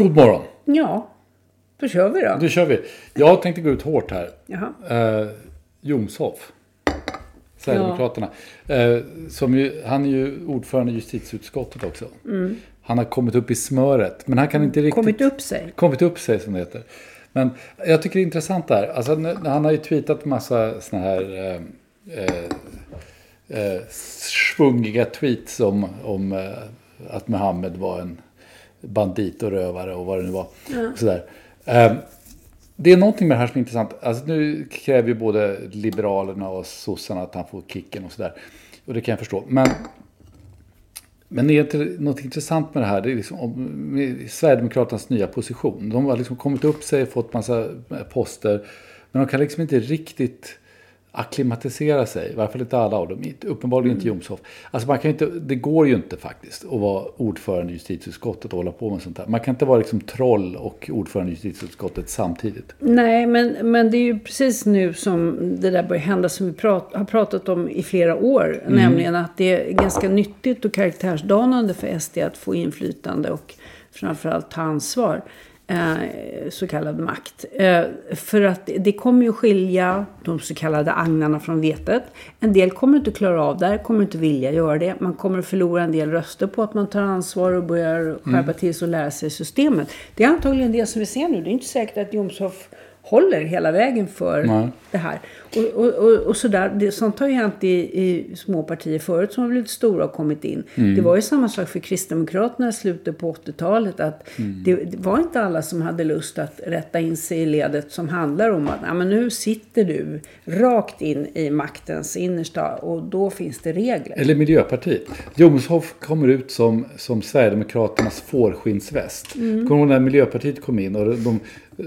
God morgon. Ja, då kör vi då. Då kör vi. Jag tänkte gå ut hårt här. Jaha. Eh, Jomshoff. Sverigedemokraterna. Eh, som ju, han är ju ordförande i justitieutskottet också. Han har kommit upp i smöret. Men han kan inte riktigt... Mm. Kommit upp sig. Kommit upp sig som det heter. Men jag tycker det är intressant där. Alltså, han har ju tweetat massa såna här eh, eh, eh, svungiga tweets om, om eh, att Mohammed var en bandit och rövare och vad det nu var. Sådär. Eh, det är någonting med det här som är intressant. Alltså, nu kräver ju både Liberalerna och sossarna att han får kicken och sådär. Och det kan jag förstå. Men men det är något intressant med det här. Det är liksom om, Sverigedemokraternas nya position. De har liksom kommit upp sig, fått massa poster. Men de kan liksom inte riktigt akklimatisera sig. I varje fall inte alla av dem. Uppenbarligen inte Jomshof. Alltså man kan inte, det går ju inte faktiskt att vara ordförande i justitieutskottet och hålla på med sånt här. Man kan inte vara liksom troll och ordförande i justitieutskottet samtidigt. Nej, men, men det är ju precis nu som det där börjar hända som vi prat, har pratat om i flera år. Mm. Nämligen att det är ganska nyttigt och karaktärsdanande för SD att få inflytande och framförallt ta ansvar. Eh, så kallad makt. Eh, för att det- kommer ju skilja de så kallade agnarna från vetet. En del kommer inte klara av det här, kommer inte vilja göra det. Man kommer att förlora en del röster på att man tar ansvar och börjar skärpa till sig och lära sig systemet. Det är antagligen det som vi ser nu. Det är inte säkert att Jomshof håller hela vägen för Nej. det här. Och, och, och, och sådär, det, sånt har ju hänt i, i små partier förut som har blivit stora och kommit in. Det var ju samma sak för Kristdemokraterna i slutet på 80-talet. Att det, det var inte alla som hade lust att rätta in sig i ledet som handlar om att men nu sitter du rakt in i maktens innersta och då finns det regler. Eller Miljöpartiet. Jomshof kommer ut som, som Sverigedemokraternas fårskinnsväst. Mm. Kommer du när Miljöpartiet kom in och de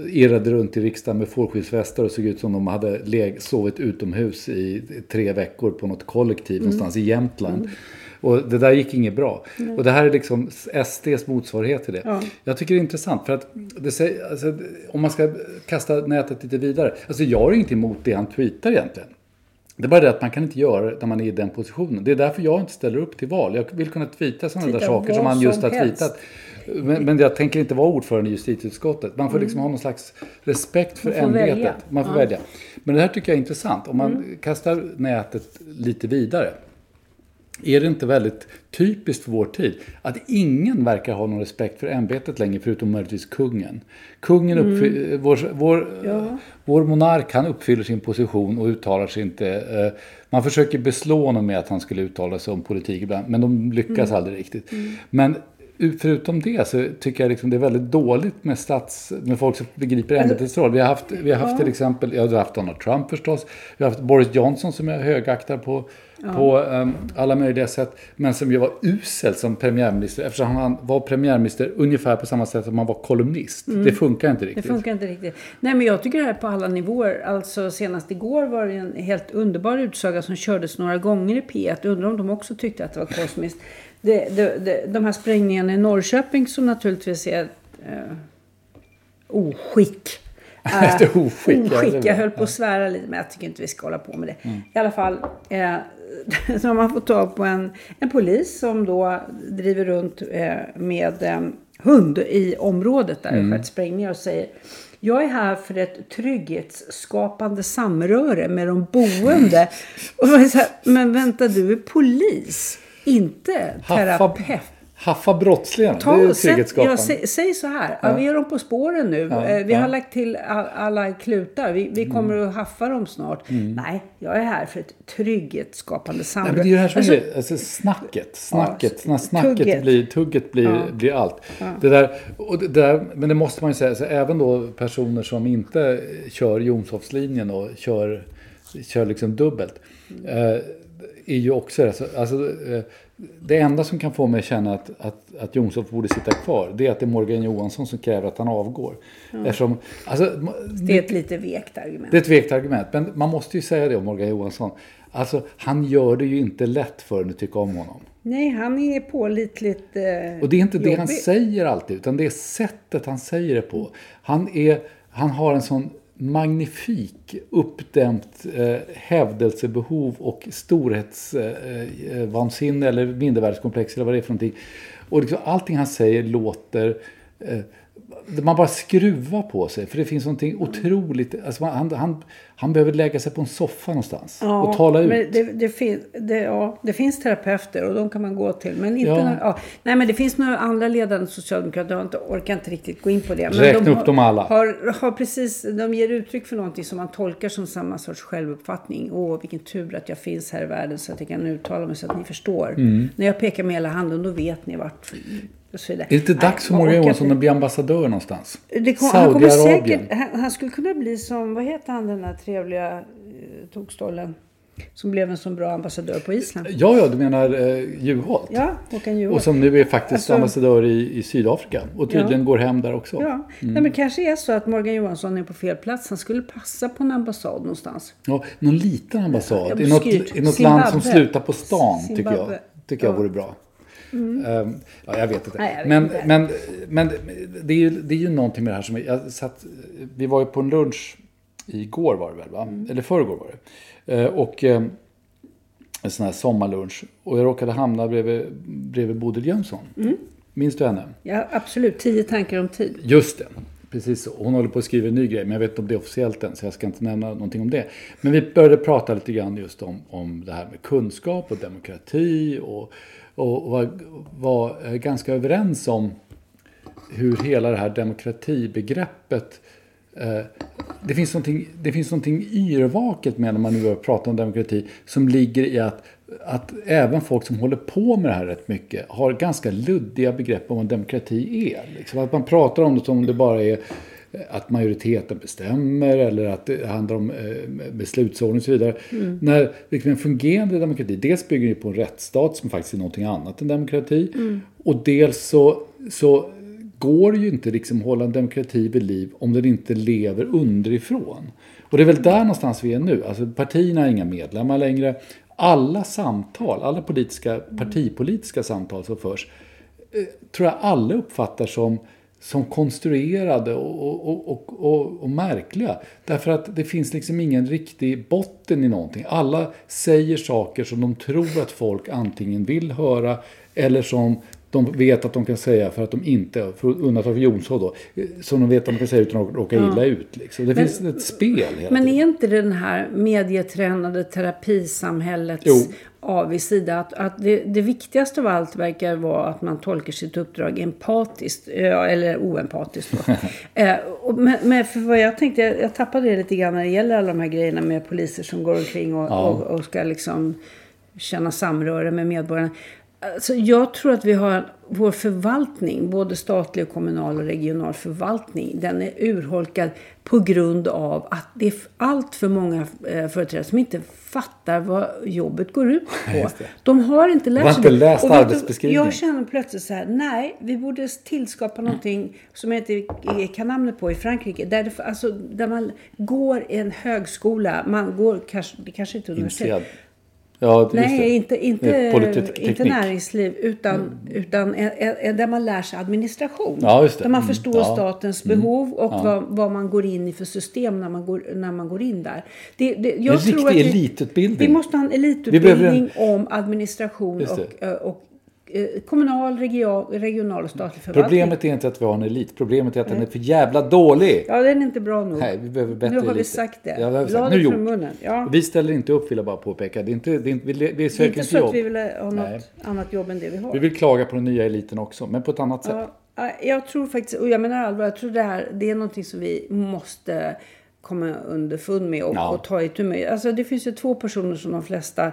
irrade runt i riksdagen med fårskinnsvästar och såg ut som de hade leg- sovit utomhus i tre veckor på något kollektiv Mm. någonstans i Jämtland. Och det där gick inget bra. Och det här är liksom SDs motsvarighet till det. Jag tycker det är intressant för att det alltså, om man ska kasta nätet lite vidare. Alltså jag har inget emot det han tweetar egentligen. Det är bara det att man kan inte göra det när man är i den positionen. Det är därför jag inte ställer upp till val. Jag vill kunna tweeta sådana där saker som han just har tweetat. Men, men jag tänker inte vara ordförande i justitieutskottet. Man får liksom ha någon slags respekt för Mm. Man får ämbetet. välja. Man får Ja. Mm. välja. Men det här tycker jag är intressant. Om man kastar nätet lite vidare. Är det inte väldigt typiskt för vår tid att ingen verkar ha någon respekt för ämbetet längre förutom möjligtvis kungen? Kungen uppfy- vår, vår, vår monark han uppfyller sin position och uttalar sig inte. eh, Man försöker beslå honom med att han skulle uttala sig om politik ibland men de lyckas aldrig riktigt. Men förutom det så tycker jag liksom det är väldigt dåligt med, stats, med folk som begriper ämbetets roll. Vi har haft, vi har haft till exempel, jag har haft Donald Trump förstås. Vi har haft Boris Johnson som jag högaktar på, på um, alla möjliga sätt. Men som ju var usel som premiärminister eftersom han var premiärminister ungefär på samma sätt som han var kolumnist. Det funkar inte riktigt. Det funkar inte riktigt. Nej, men jag tycker det här är på alla nivåer. Alltså senast igår var det en helt underbar utsaga som kördes några gånger i P1. Undrar om de också tyckte att det var kosmiskt. Det, det, det, de här sprängningarna i Norrköping som naturligtvis är eh, oskick. Ett oskick, oskick. Jag höll på att svära lite men jag tycker inte vi ska hålla på med det. I alla fall. Eh, så har man fått tag på en, en polis som då driver runt eh, med eh, hund i området där det skett sprängningar och säger jag är här för ett trygghetsskapande samröre med de boende. Och är så här, men vänta du är polis, inte terapeut. Haffa brottslingarna, Ta, det är trygghetsskapande. ja, säg, säg så här. Ja. vi är dem på spåren nu. Eh, vi har lagt till all, alla klutar. Vi, vi kommer Mm. att haffa dem snart. Nej, jag är här för ett trygghetsskapande Nej, men det är ju det här som Alltså, är alltså, snacket. Snacket. när snacket tugget. blir, tugget blir, blir allt. Det där, och det där, men det måste man ju säga, så även då personer som inte kör Jomshofslinjen och kör, kör liksom dubbelt. Eh, är ju också alltså, alltså, det enda som kan få mig att känna att, att, att Jomshof borde sitta kvar, det är att det är Morgan Johansson som kräver att han avgår. Eftersom, alltså, det är ett lite vekt argument. det är ett vekt argument, men man måste ju säga det om Morgan Johansson. Alltså, han gör det ju inte lätt för en att tycka om honom. Nej, han är pålitligt eh, Och det är inte det han jobbig. säger alltid, utan det är sättet han säger det på. Han, är, han har en sån magnifik uppdämt eh, hävdelsebehov och storhetsvansinne eh, eh eller mindervärdeskomplex eller vad det är för någonting. Och liksom, allting han säger låter... Eh, man bara skruvar på sig, för det finns någonting otroligt... Alltså han, han, han behöver lägga sig på en soffa någonstans och tala ut. Det, det, fin, det, ja, det finns terapeuter och de kan man gå till. Men inte Ja. några, ja. Nej, men det finns några andra ledande socialdemokrater. Jag inte, orkar inte riktigt gå in på det. Men Räkna de upp har, dem alla. Har, har precis, de ger uttryck för någonting som man tolkar som samma sorts självuppfattning. Åh, vilken tur att jag finns här i världen så att jag kan uttala mig så att ni förstår. Mm. När jag pekar med hela handen, då vet ni vart... Och så vidare. Är det inte dags för Morgan Johansson att bli ambassadör någonstans? Det kom, han kommer säkert, han, han skulle kunna bli som, vad heter han den där trevliga eh, tokstollen? Som blev en så bra ambassadör på Island. Ja, ja, du menar eh, Juholt? Ja, Håkan Juholt. Och som nu är faktiskt Alltså- ambassadör i, i Sydafrika. Och tydligen Ja. går hem där också. Ja, Mm. Nej, men kanske är så att Morgan Johansson är på fel plats. Han skulle passa på en ambassad någonstans. Ja, någon liten ambassad. Ja, I något, i något Zimbabwe. land som slutar på stan, tycker jag. Zimbabwe. Tycker jag Ja. vore bra. Ehm, ja, jag vet inte. Nej, jag men, inte. men, men det är, ju, det är ju någonting med det här som... Jag satt, vi var ju på en lunch igår var det väl, va? Mm. Eller förrgår var det. Eh, och eh, en sån här sommarlunch. Och jag råkade hamna bredvid, bredvid Bodil Jönsson. Mm. Minns du henne? Ja, absolut. Tio tankar om tid. Just det. Precis så. Hon håller på att skriva en ny grej, men jag vet inte om det är officiellt än, så jag ska inte nämna någonting om det. Men vi började prata lite grann just om, om det här med kunskap och demokrati och, och, var, var eh, ganska överens om hur hela det här demokratibegreppet eh, det finns, någonting, det finns någonting yrvaket med när man nu pratar om demokrati som ligger i att, att även folk som håller på med det här rätt mycket har ganska luddiga begrepp om vad demokrati är. Liksom att man pratar om det som om det bara är att majoriteten bestämmer eller att det handlar om eh, beslutsordning och så vidare. När liksom en fungerande demokrati, dels bygger det på en rättsstat som faktiskt är någonting annat än demokrati. Och dels så, så går det ju inte liksom att hålla en demokrati vid liv om den inte lever underifrån. Och det är väl där någonstans vi är nu. Alltså partierna har inga medlemmar längre. Alla samtal, alla politiska, partipolitiska samtal som förs eh, tror jag alla uppfattar som, som konstruerade och, och, och, och, och märkliga. Därför att det finns liksom ingen riktig botten i någonting. Alla säger saker som de tror att folk antingen vill höra eller som de vet att de kan säga för att de inte, för undantag för Jonsson då, som de vet att de kan säga utan att råka illa ut. Liksom. Det finns ett spel hela Men tiden. är inte det den här medietränade terapisamhällets Jo. avigsida? Att, att det, det viktigaste av allt verkar vara att man tolkar sitt uppdrag empatiskt. ja, Eller oempatiskt. Då. eh, men, men för vad jag tänkte, jag, jag tappade det lite grann när det gäller alla de här grejerna med poliser som går omkring och, Ja. och, och ska liksom känna samröre med medborgarna. Alltså, jag tror att vi har vår förvaltning, både statlig, och kommunal och regional förvaltning, den är urholkad på grund av att det är allt för många eh, företrädare som inte fattar vad jobbet går ut på. De har inte lärt De har sig inte läst arbetsbeskrivningen. Jag känner plötsligt så här, nej, vi borde tillskapa någonting som jag inte kan namnet på i Frankrike. Där, det, alltså, där man går en högskola, man går kanske, det kanske inte universitet. Initiad. Ja, Nej, inte, inte, politik- inte. Mm. näringsliv, utan, utan är, är, är där man lär sig administration. Ja. Där man Mm, förstår ja. statens behov och vad, vad man går in i för system när man går, när man går in där. Det, det, jag En tror riktig att vi, elitutbildning. Vi måste ha en elitutbildning om administration och, eh, och kommunal, regional, och statlig förvaltning. Problemet är inte att vi har en elit. Problemet är att den är för jävla dålig. Ja, den är inte bra nog. Nej, vi behöver bättre nu har vi eliter. sagt det. Ja, det har vi sagt. Nu gjort. munnen. Ja. Vi ställer inte upp vill jag bara påpeka. Det är inte, det är inte, vi, vi Det är söker inte så att vi vill ha något Nej. annat jobb än det vi har. Vi vill klaga på den nya eliten också, men på ett annat sätt. Ja, jag tror faktiskt, och jag menar allvar, jag tror det här det är någonting som vi måste komma underfund med och, Ja. och ta itu med. Alltså det finns ju två personer som de flesta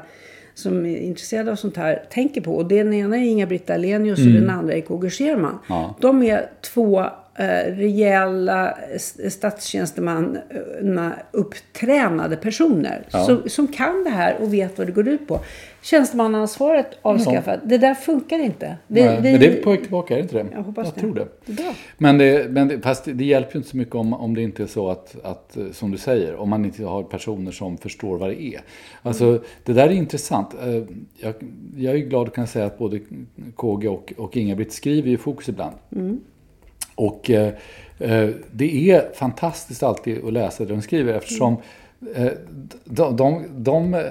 som är intresserade av sånt här tänker på. Och den ena är Inga-Britt Ahlenius och den andra är KG Scherman. Mm. Ja. De är två rejäla s- statstjänstemanna upptränade personer. Ja. Som, som kan det här och vet vad det går ut på. Tjänstemannaansvaret avskaffat. Det där funkar inte. Det, Nej, vi- men det är på väg tillbaka, är det inte det? Jag hoppas jag det. tror det. Det. Men, det, men det, fast det hjälper ju inte så mycket om, om det inte är så att, att, eh, som du säger, om man inte har personer som förstår vad det är. Alltså, Mm. det där är intressant. Eh, Jag, jag är glad att kunna säga att både KG och, och Inga-Britt skriver ju Fokus ibland. Mm. Och eh, eh, det är fantastiskt alltid att läsa det de skriver eftersom Mm. eh, de, de, de,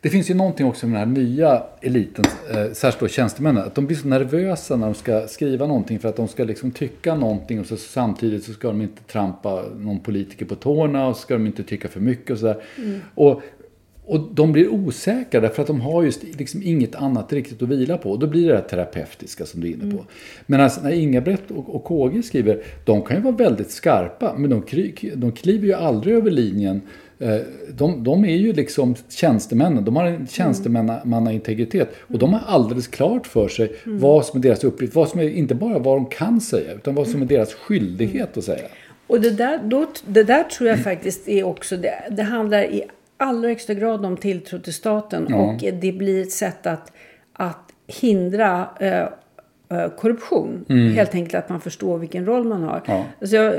det finns ju någonting också med den här nya eliten, eh, särskilt då tjänstemännen, att de blir så nervösa när de ska skriva någonting för att de ska liksom tycka någonting och så samtidigt så ska de inte trampa någon politiker på tårna och så ska de inte tycka för mycket och sådär. Och, och de blir osäkra därför att de har just liksom inget annat riktigt att vila på. Och då blir det det terapeutiska som du är inne på. Men alltså, när Inga-Britt och, och KG skriver, de kan ju vara väldigt skarpa, men de, de kliver ju aldrig över linjen. Eh, De, de är ju liksom tjänstemännen, de har en tjänstemannaintegritet. Och de har alldeles klart för sig vad som är deras uppgift. Vad som är, inte bara vad de kan säga, utan vad som är deras skyldighet att säga. Och det där, då, det där tror jag faktiskt är också, det, det handlar i allra högsta grad om tilltro till staten. Ja. Och det blir ett sätt att, att hindra eh, eh, korruption. Helt enkelt att man förstår vilken roll man har. Mm. Ja. Alltså jag,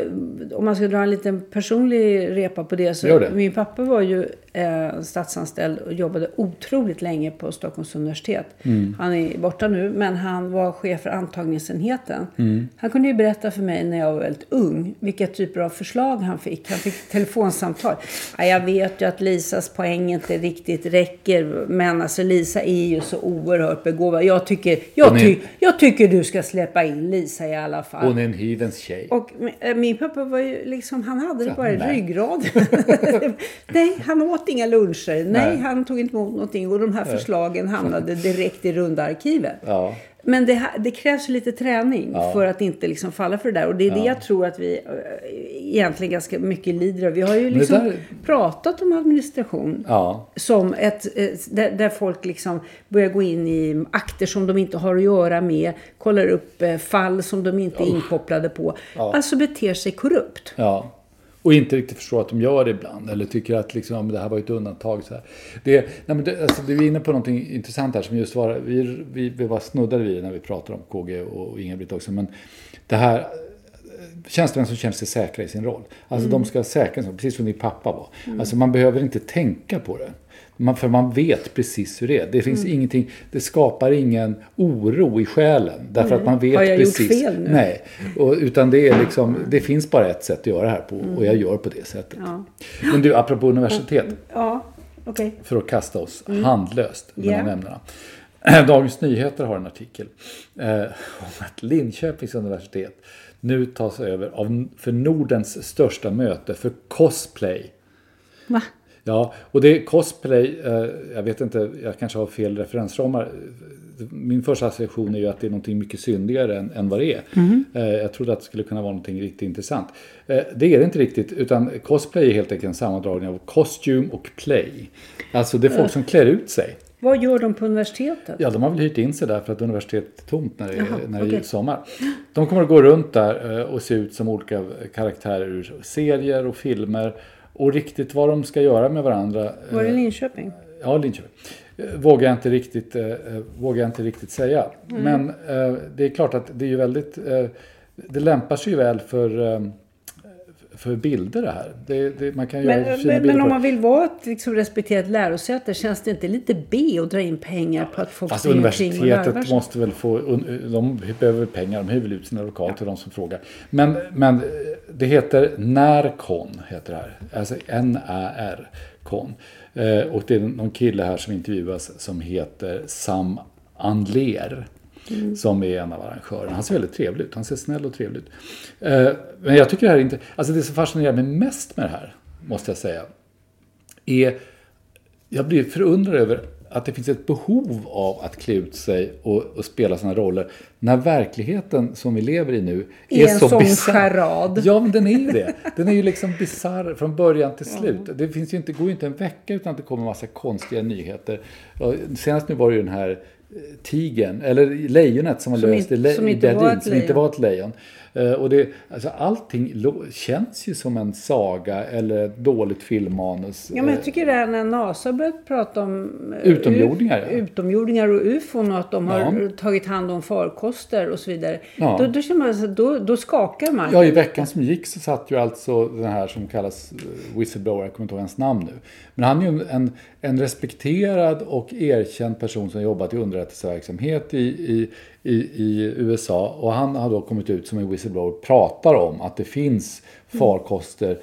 om man ska dra en liten personlig repa på det. Så. Min pappa var ju eh, statsanställd och jobbade otroligt länge på Stockholms universitet. Mm. Han är borta nu, men han var chef för antagningsenheten. Mm. Han kunde ju berätta för mig när jag var väldigt ung vilka typer av förslag han fick. Han fick telefonsamtal. Ja, jag vet ju att Lisas poäng inte riktigt räcker, men alltså Lisa är ju så oerhört begåvad. Jag tycker, jag, ty, jag tycker du ska släppa in Lisa i alla fall. Hon är en hyvens tjej. Och eh, min pappa var ju liksom, han hade det bara i ryggraden. nej, han åt inga luncher. Nej, Nej. han tog inte emot någonting. Och de här förslagen hamnade direkt i runda arkivet. Ja. Men det, det krävs lite träning för att inte liksom falla för det där. Och det är det jag tror att vi eh, egentligen ganska mycket lider av. Vi har ju liksom där- pratat om administration. Ja. Som ett, eh, där, där folk liksom börjar gå in i akter som de inte har att göra med. Kollar upp eh, fall som de inte är inkopplade på. Alltså beter sig korrupt. Och inte riktigt förstår att de gör det ibland. Eller tycker att liksom, det här var ett undantag. Så här. Det, nej, men det, alltså, du är inne på någonting intressant här. Som just var, vi, vi, vi var snuddade vid när vi pratade om KG och Inga-Britt också. Men det här eh, tjänstemän som känner sig säkra i sin roll. Alltså de ska säkra sig, precis som din pappa var. Alltså man behöver inte tänka på det. Man, för man vet precis hur det är. Det finns ingenting, det skapar ingen oro i själen. Därför att man vet Har jag gjort precis. fel nu? Nej, och, utan det är liksom, det finns bara ett sätt att göra det här på och jag gör på det sättet. Ja. Men du, apropå universitet, Ja, okej. för att kasta oss handlöst mellan Ja. ämnena. Dagens Nyheter har en artikel eh, om att Linköpings universitet nu tas över av, för Nordens största möte för cosplay. Va? Ja, och det är cosplay, eh, jag vet inte, jag kanske har fel referensramar. Min första association är ju att det är någonting mycket syndigare än, än vad det är. Eh, jag trodde att det skulle kunna vara någonting riktigt intressant. Eh, det är det inte riktigt, utan cosplay är helt enkelt en sammandragning av costume och play. Alltså det är folk som klär ut sig. Vad gör de på universitetet? Ja, de har väl hyrt in sig där för att universitetet är tomt när det, Jaha, när det är okej. sommar. De kommer att gå runt där och se ut som olika karaktärer ur serier och filmer. Och riktigt vad de ska göra med varandra. eh, Var det Linköping? Ja, Linköping. Eh, Vågar jag inte riktigt, eh, eh, vågar inte riktigt säga. Mm. Men eh, det är klart att det är ju väldigt... Eh, det lämpar sig ju väl för, eh, för bilder det här. Det, det, man kan göra Men, fina men, bilder men om man vill vara ett liksom, respekterat lärosäte, känns det inte lite B att dra in pengar på att folk Fast larvar universitetet måste väl få, de behöver pengar, de hyr väl ut sina lokaler till de som frågar. Men, men det heter Närkon, heter det här. Alltså N-Ä-R, kon. Eh, och det är någon kille här som intervjuas som heter Sam Andler. Som är en av arrangörerna. Han ser väldigt trevlig ut. Han ser snäll och trevlig ut. Eh, men jag tycker det här är inte... Alltså det som fascinerar mig mest med det här, måste jag säga, är jag blir förundrad över att det finns ett behov av att klä ut sig och, och spela sådana roller. När verkligheten som vi lever i nu är, Är en så sån bisarr. charad. Ja, men den är ju det. Den är ju liksom bisarr från början till slut. Det finns ju inte, går ju inte en vecka utan att det kommer en massa konstiga nyheter. Och Senast nu var det ju den här eh, tigern, eller lejonet som var Som löst i, i som inte var ett lejon. Eh, Och det, alltså allting känns ju som en saga eller ett dåligt filmmanus. Ja, men Eh, jag tycker det här när NASA börjat prata om eh, Utomjordingar, ja. utomjordingar och ufon och att de har Ja. tagit hand om farkoster och så vidare. Ja. Då, då, man, då, då skakar man. Ja, i veckan som gick så satt ju alltså den här som kallas eh, whistleblower, jag kommer inte ihåg hans namn nu. Men han är ju en, en respekterad och erkänd person som jobbat i underrättelseverksamhet i, i, i, i USA. Och han har då kommit ut som en whistleblower och pratar om att det finns farkoster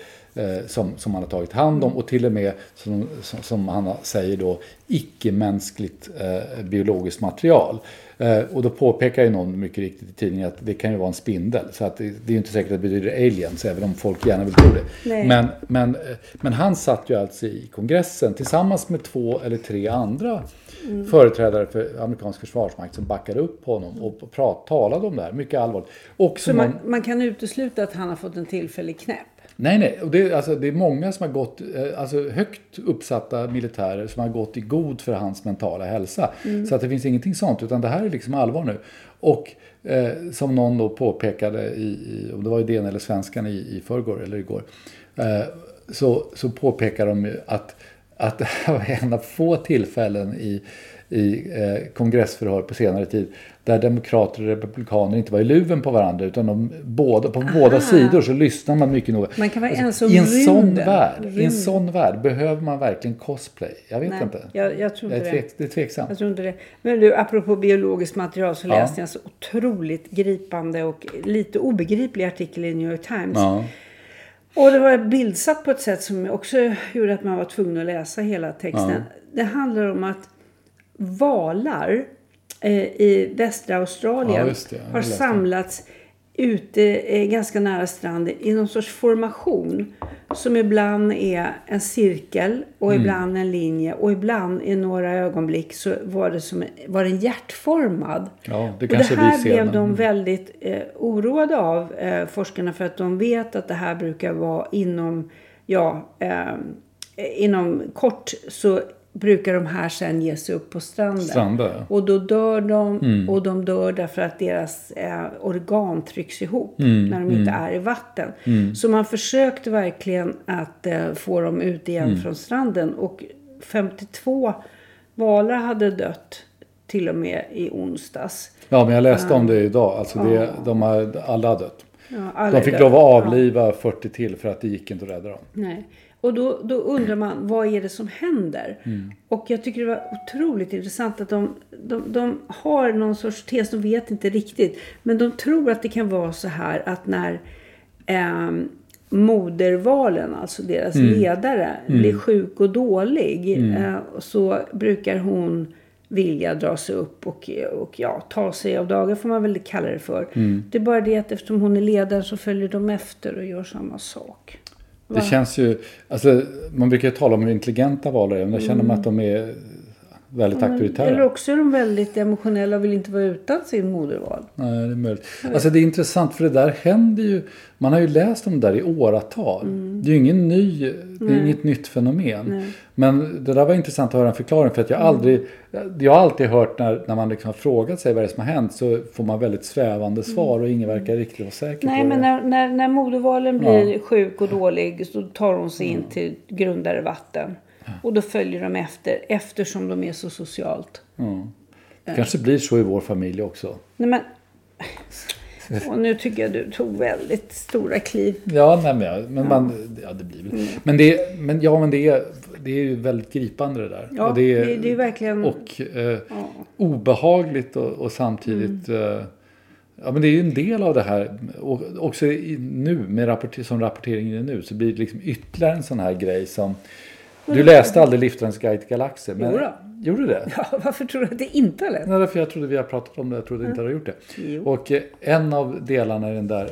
som, som han har tagit hand om och till och med som, som, som han säger då icke-mänskligt eh, biologiskt material. Eh, och då påpekar ju någon mycket riktigt i tidningen att det kan ju vara en spindel. Så att det, det är ju inte säkert att det betyder aliens, även om folk gärna vill tro det. Nej. Men, men, eh, men han satt ju alltså i kongressen tillsammans med två eller tre andra företrädare för amerikansk försvarsmakt som backade upp honom och prat, talade om det här, mycket allvarligt. Och Så man, man kan utesluta att han har fått en tillfällig knäpp. Nej, nej. Och det, är- alltså, det är många som har gått, eh, alltså högt uppsatta militärer som har gått i god för hans mentala hälsa. Så att det finns ingenting sånt, utan det här är liksom allvar nu. Och eh, som någon då påpekade i, i om det var i DN eller Svenskan i, i förrgår eller igår, eh, så, så påpekar de ju att, att det här var en av få tillfällen i, i eh, kongressförhör på senare tid där demokrater och republikaner inte var i luven på varandra utan de, båda, på båda sidor så lyssnar man mycket noga. Man kan vara Alltså, I en sån värld, i en sån värld behöver man verkligen cosplay. Jag vet Nej, inte. jag, jag tror Jag inte är, det. tvek, det är tveksamt. Jag tror inte det. Men du, apropå biologiskt material så Ja. läste jag en så otroligt gripande och lite obegriplig artikel i New York Times. Ja. Och det var bildsatt på ett sätt som också gjorde att man var tvungen att läsa hela texten. Ja. Det handlar om att valar eh, i västra Australien Ja, har samlats ute ganska nära stranden i någon sorts formation. Som ibland är en cirkel och Mm. ibland en linje och ibland i några ögonblick så var det som var den hjärtformad. Ja, det och kanske det här blev de väldigt eh, oroade av, eh, forskarna, för att de vet att det här brukar vara inom, ja, eh, inom kort så brukar de här sen ge sig upp på stranden. Stranda, ja. Och då dör de Mm. och de dör därför att deras eh, organ trycks ihop Mm, när de inte är i vatten. Så man försökte verkligen att eh, få dem ut igen Mm. från stranden. Och 52 valar hade dött till och med i onsdags. Ja, men jag läste om det idag. Alltså det, de har alla dött. Ja, alla De fick lov att Ja. avliva 40 till för att det gick inte att rädda dem. Nej. Och då, då undrar man, vad är det som händer? Mm. Och jag tycker det var otroligt intressant att de, de, de har någon sorts tes, de vet inte riktigt. Men de tror att det kan vara så här att när ehm, modervalen, alltså deras Mm. ledare, blir sjuk och dålig. Eh, så brukar hon vilja dra sig upp och, och ja, ta sig av dagen får man väl kalla det för. Mm. Det är bara det att eftersom hon är ledare så följer de efter och gör samma sak. Det känns ju, alltså, man brukar ju tala om intelligenta valar men jag känner mig att de är väldigt auktoritära. Eller också är de väldigt emotionella och vill inte vara utan sin moderval. Nej, det är möjligt. Alltså det är intressant för det där händer ju. Man har ju läst om det där i åratal. Mm. Det är ju ingen ny, det är inget nytt fenomen. Men det där var intressant att höra en förklaring för att Mm. jag aldrig, jag har alltid hört när, när man liksom har frågat sig vad det är som har hänt så får man väldigt svävande svar och ingen verkar riktigt vara säker Mm. Nej, på men det. när, när, när modervalen blir sjuk och dålig så tar hon sig in till grundare vatten. Och då följer de efter eftersom de är så socialt. Det kanske blir så i vår familj också. Nej, men... Och nu tycker jag du tog väldigt stora kliv. Ja, nej, men, men man, ja det blir väl. Mm. Men, det, men ja, men det är, det är ju väldigt gripande det där. Ja, och det, är, det- det är verkligen- Och eh, obehagligt och, och samtidigt. Mm. Eh, ja, men det är ju en del av det här. Och också i, nu med rapporter, som rapporteringen är nu så blir det liksom ytterligare en sån här grej som. Du läste aldrig Liftarens guide till galaxer? Men, Jodå. Gjorde du det? Ja, varför tror du att det inte har läst? Nej, därför jag trodde vi har pratat om det. Jag trodde inte hade gjort det. Jo. Och eh, en av delarna i den där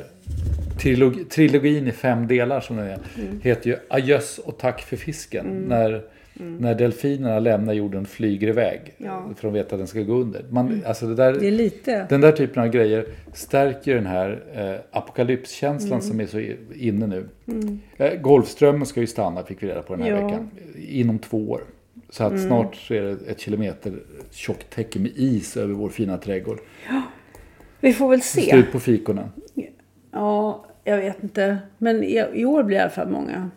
trilog, trilogin i fem delar som den är. Mm. Heter ju Adjöss och tack för fisken. När, när delfinerna lämnar jorden och flyger iväg. Ja. Mm. För de vet att den ska gå under. Man, alltså det där, Det är lite. den där typen av grejer stärker den här eh, apokalypskänslan som är så inne nu. Eh, Golfströmmen ska ju stanna fick vi reda på den här Ja. veckan. Inom två år. Så att snart så är det ett kilometer tjockt täcke med is över vår fina trädgård. Vi får väl se. Slut på fikorna. Ja, jag vet inte. Men i, i år blir det i alla fall många.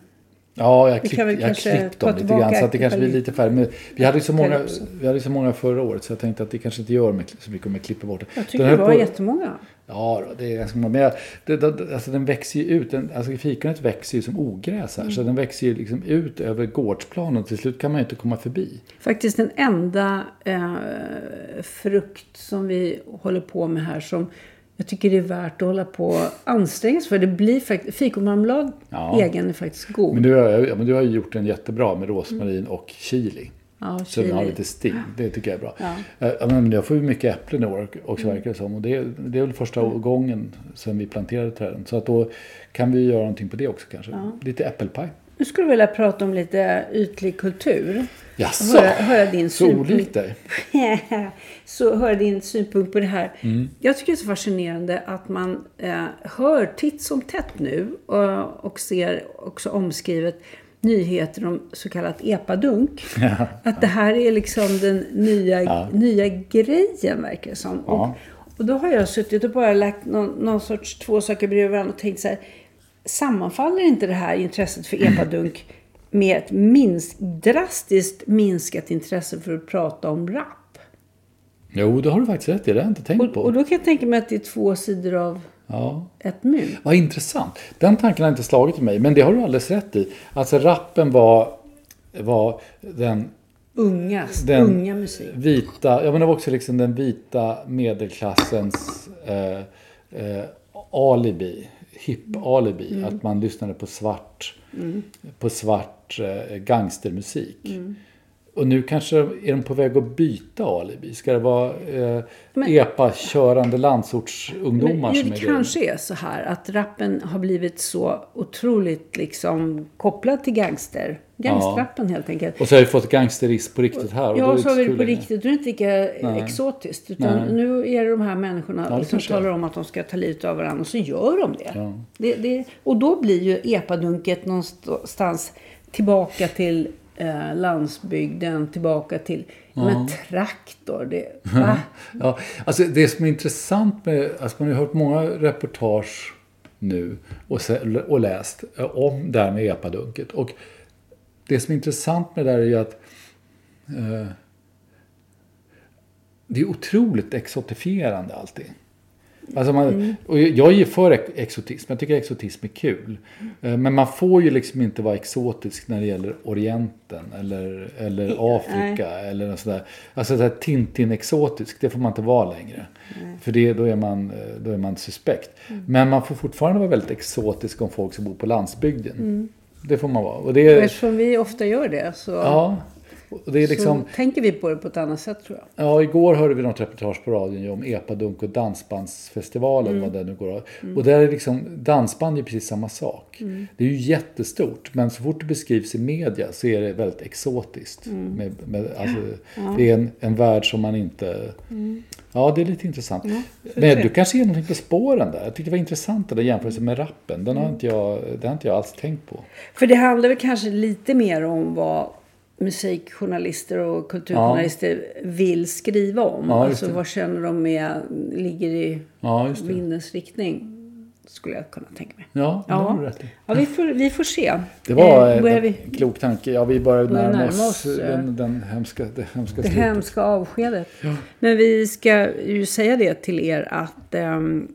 Ja, jag, klipp, jag kanske klippt dem lite grann så att det kanske blir lite färre. Men vi hade ju så många, vi hade så många förra året så jag tänkte att det kanske inte gör med, så mycket om jag klipper bort det. Jag Den tycker det höll var på- jättemånga. Ja, det är ganska många. Men jag, det, det, alltså den växer ju ut. Den, alltså fikonet växer ju som ogräs här. Mm. Så den växer ju liksom ut över gårdsplanen. Till slut kan man ju inte komma förbi. Faktiskt den enda eh, frukt som vi håller på med här som jag tycker det är värt att hålla på och anstränga sig för. Det blir faktiskt, fikonmarmelad Ja. egen är faktiskt god. Men du har, ja, men du har ju gjort den jättebra med rosmarin och chili. ja, Så den har lite sting. Det tycker jag är bra. Ja. Eh, Ja, men jag får ju mycket äpplen i år också Mm. verkar det som. Och det, det är väl första gången sedan vi planterade träden. Så att då kan vi göra någonting på det också kanske. Lite äppelpaj. Nu skulle jag vilja prata om lite ytlig kultur. Jaså? Höra, höra din Så olikt dig. så höra din synpunkt på det här. Mm. Jag tycker det är så fascinerande att man eh, hör titt som tätt nu och, och ser också omskrivet nyheter om så kallat epadunk. Att det här är liksom den nya, nya grejen verkar det som. Ja. Och, och då har jag suttit och bara lagt någon, någon sorts två saker bredvid varandra och tänkt så här. Sammanfaller inte det här intresset för epadunk med ett minsk, drastiskt minskat intresse för att prata om rap? Jo, det har du faktiskt rätt i. Det har jag inte tänkt Och, på. och då kan jag tänka mig att det är två sidor av Ja. ett mynt. Vad intressant. Den tanken har inte slagit mig. Men det har du alldeles rätt i. Alltså rappen var, var den Unga, Den- unga musik. vita, ja men det var också liksom den vita medelklassens eh, eh, alibi, hip-alibi. Att man lyssnade på svart, på svart eh, gangstermusik. Och nu kanske är de på väg att byta alibi. Ska det vara eh, epa-körande landsortsungdomar Men, som det är grejen? kanske är så här att rappen har blivit så otroligt liksom kopplad till gangster. Gangsterrappen helt enkelt. Och så har vi fått gangsterism på riktigt här. och Ja, det så har vi det på riktigt. Då är det inte lika exotiskt. Utan Nej. nu är det de här människorna Ja, det som talar om att de ska ta livet av varandra. Och så gör de det. det, det och då blir ju epadunket någonstans tillbaka till eh, landsbygden. Tillbaka till men traktor. Det, va? Ja, alltså det som är intressant med, alltså man har hört många reportage nu och, och läst om det här med epadunket. Och det som är intressant med det där är ju att eh, det är otroligt exotifierande allting. Alltså man, och jag är ju för ex- exotism, jag tycker exotism är kul. Eh, Men man får ju liksom inte vara exotisk när det gäller Orienten eller, eller Afrika eller något sådär. Alltså här Tintin-exotisk, det får man inte vara längre. För det, då, är man, eh, då är man suspekt. Men man får fortfarande vara väldigt exotisk om folk som bor på landsbygden. Det får man vara. Och det, eftersom vi ofta gör det så... Ja, Och det är liksom, Så tänker vi på det på ett annat sätt tror jag. Ja, igår hörde vi något reportage på radion om Epadunk och Dansbandsfestivalen. Mm. Vad det nu går. Och där är liksom, dansband är precis samma sak. Mm. Det är ju jättestort, men så fort det beskrivs i media så är det väldigt exotiskt. Mm. Med, med, alltså, Det är en, en värld som man inte... Mm. Ja, det är lite intressant. men du kanske är någonting på spåren där. Jag tyckte det var intressant den där jämförelsen med rappen. Den har Mm. inte jag, det har inte jag alls tänkt på. För det handlar väl kanske lite mer om vad musikjournalister och kulturjournalister vill skriva om. Ja, alltså vad känner de med, ligger i Ja, vindens riktning. Skulle jag kunna tänka mig. Ja, det har du Ja, rätt ja vi, får, vi får se. Det var Eh, eh, en vi, klok tanke. Ja, vi börjar närma närma oss oss, eh, den, den hemska, det hemska det slutet. hemska avskedet. Men vi ska ju säga det till er att um,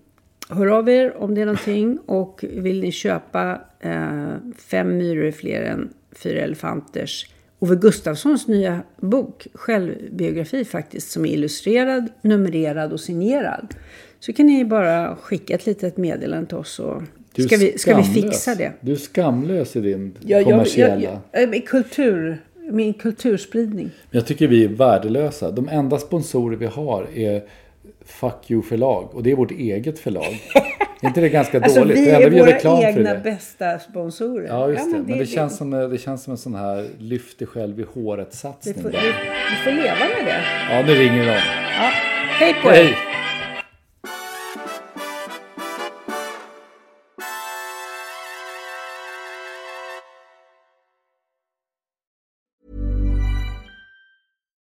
hör av er om det är någonting. Och vill ni köpa eh, Fem myror är fler än fyra elefanters Ove Gustafssons nya bok, självbiografi faktiskt, som är illustrerad, numrerad och signerad. Så kan ni bara skicka ett litet meddelande till oss och Du ska vi, ska vi fixa det. Du är skamlös i din Ja, jag, kommersiella... jag, jag, min, kultur, min kulturspridning. Jag tycker vi är värdelösa. De enda sponsorer vi har är Fuck You förlag. Och det är vårt eget förlag. är inte det ganska Alltså dåligt? vi det enda är vi gör våra reklam för egna det. bästa sponsorer. Ja, just det. Men det, det- känns som, det känns som en sån här lyft dig själv i Vi håret-satsning. får, vi, vi får leva med det. Ja, nu ringer de. Ja. Hej på er! Hej!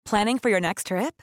Planning for your next trip?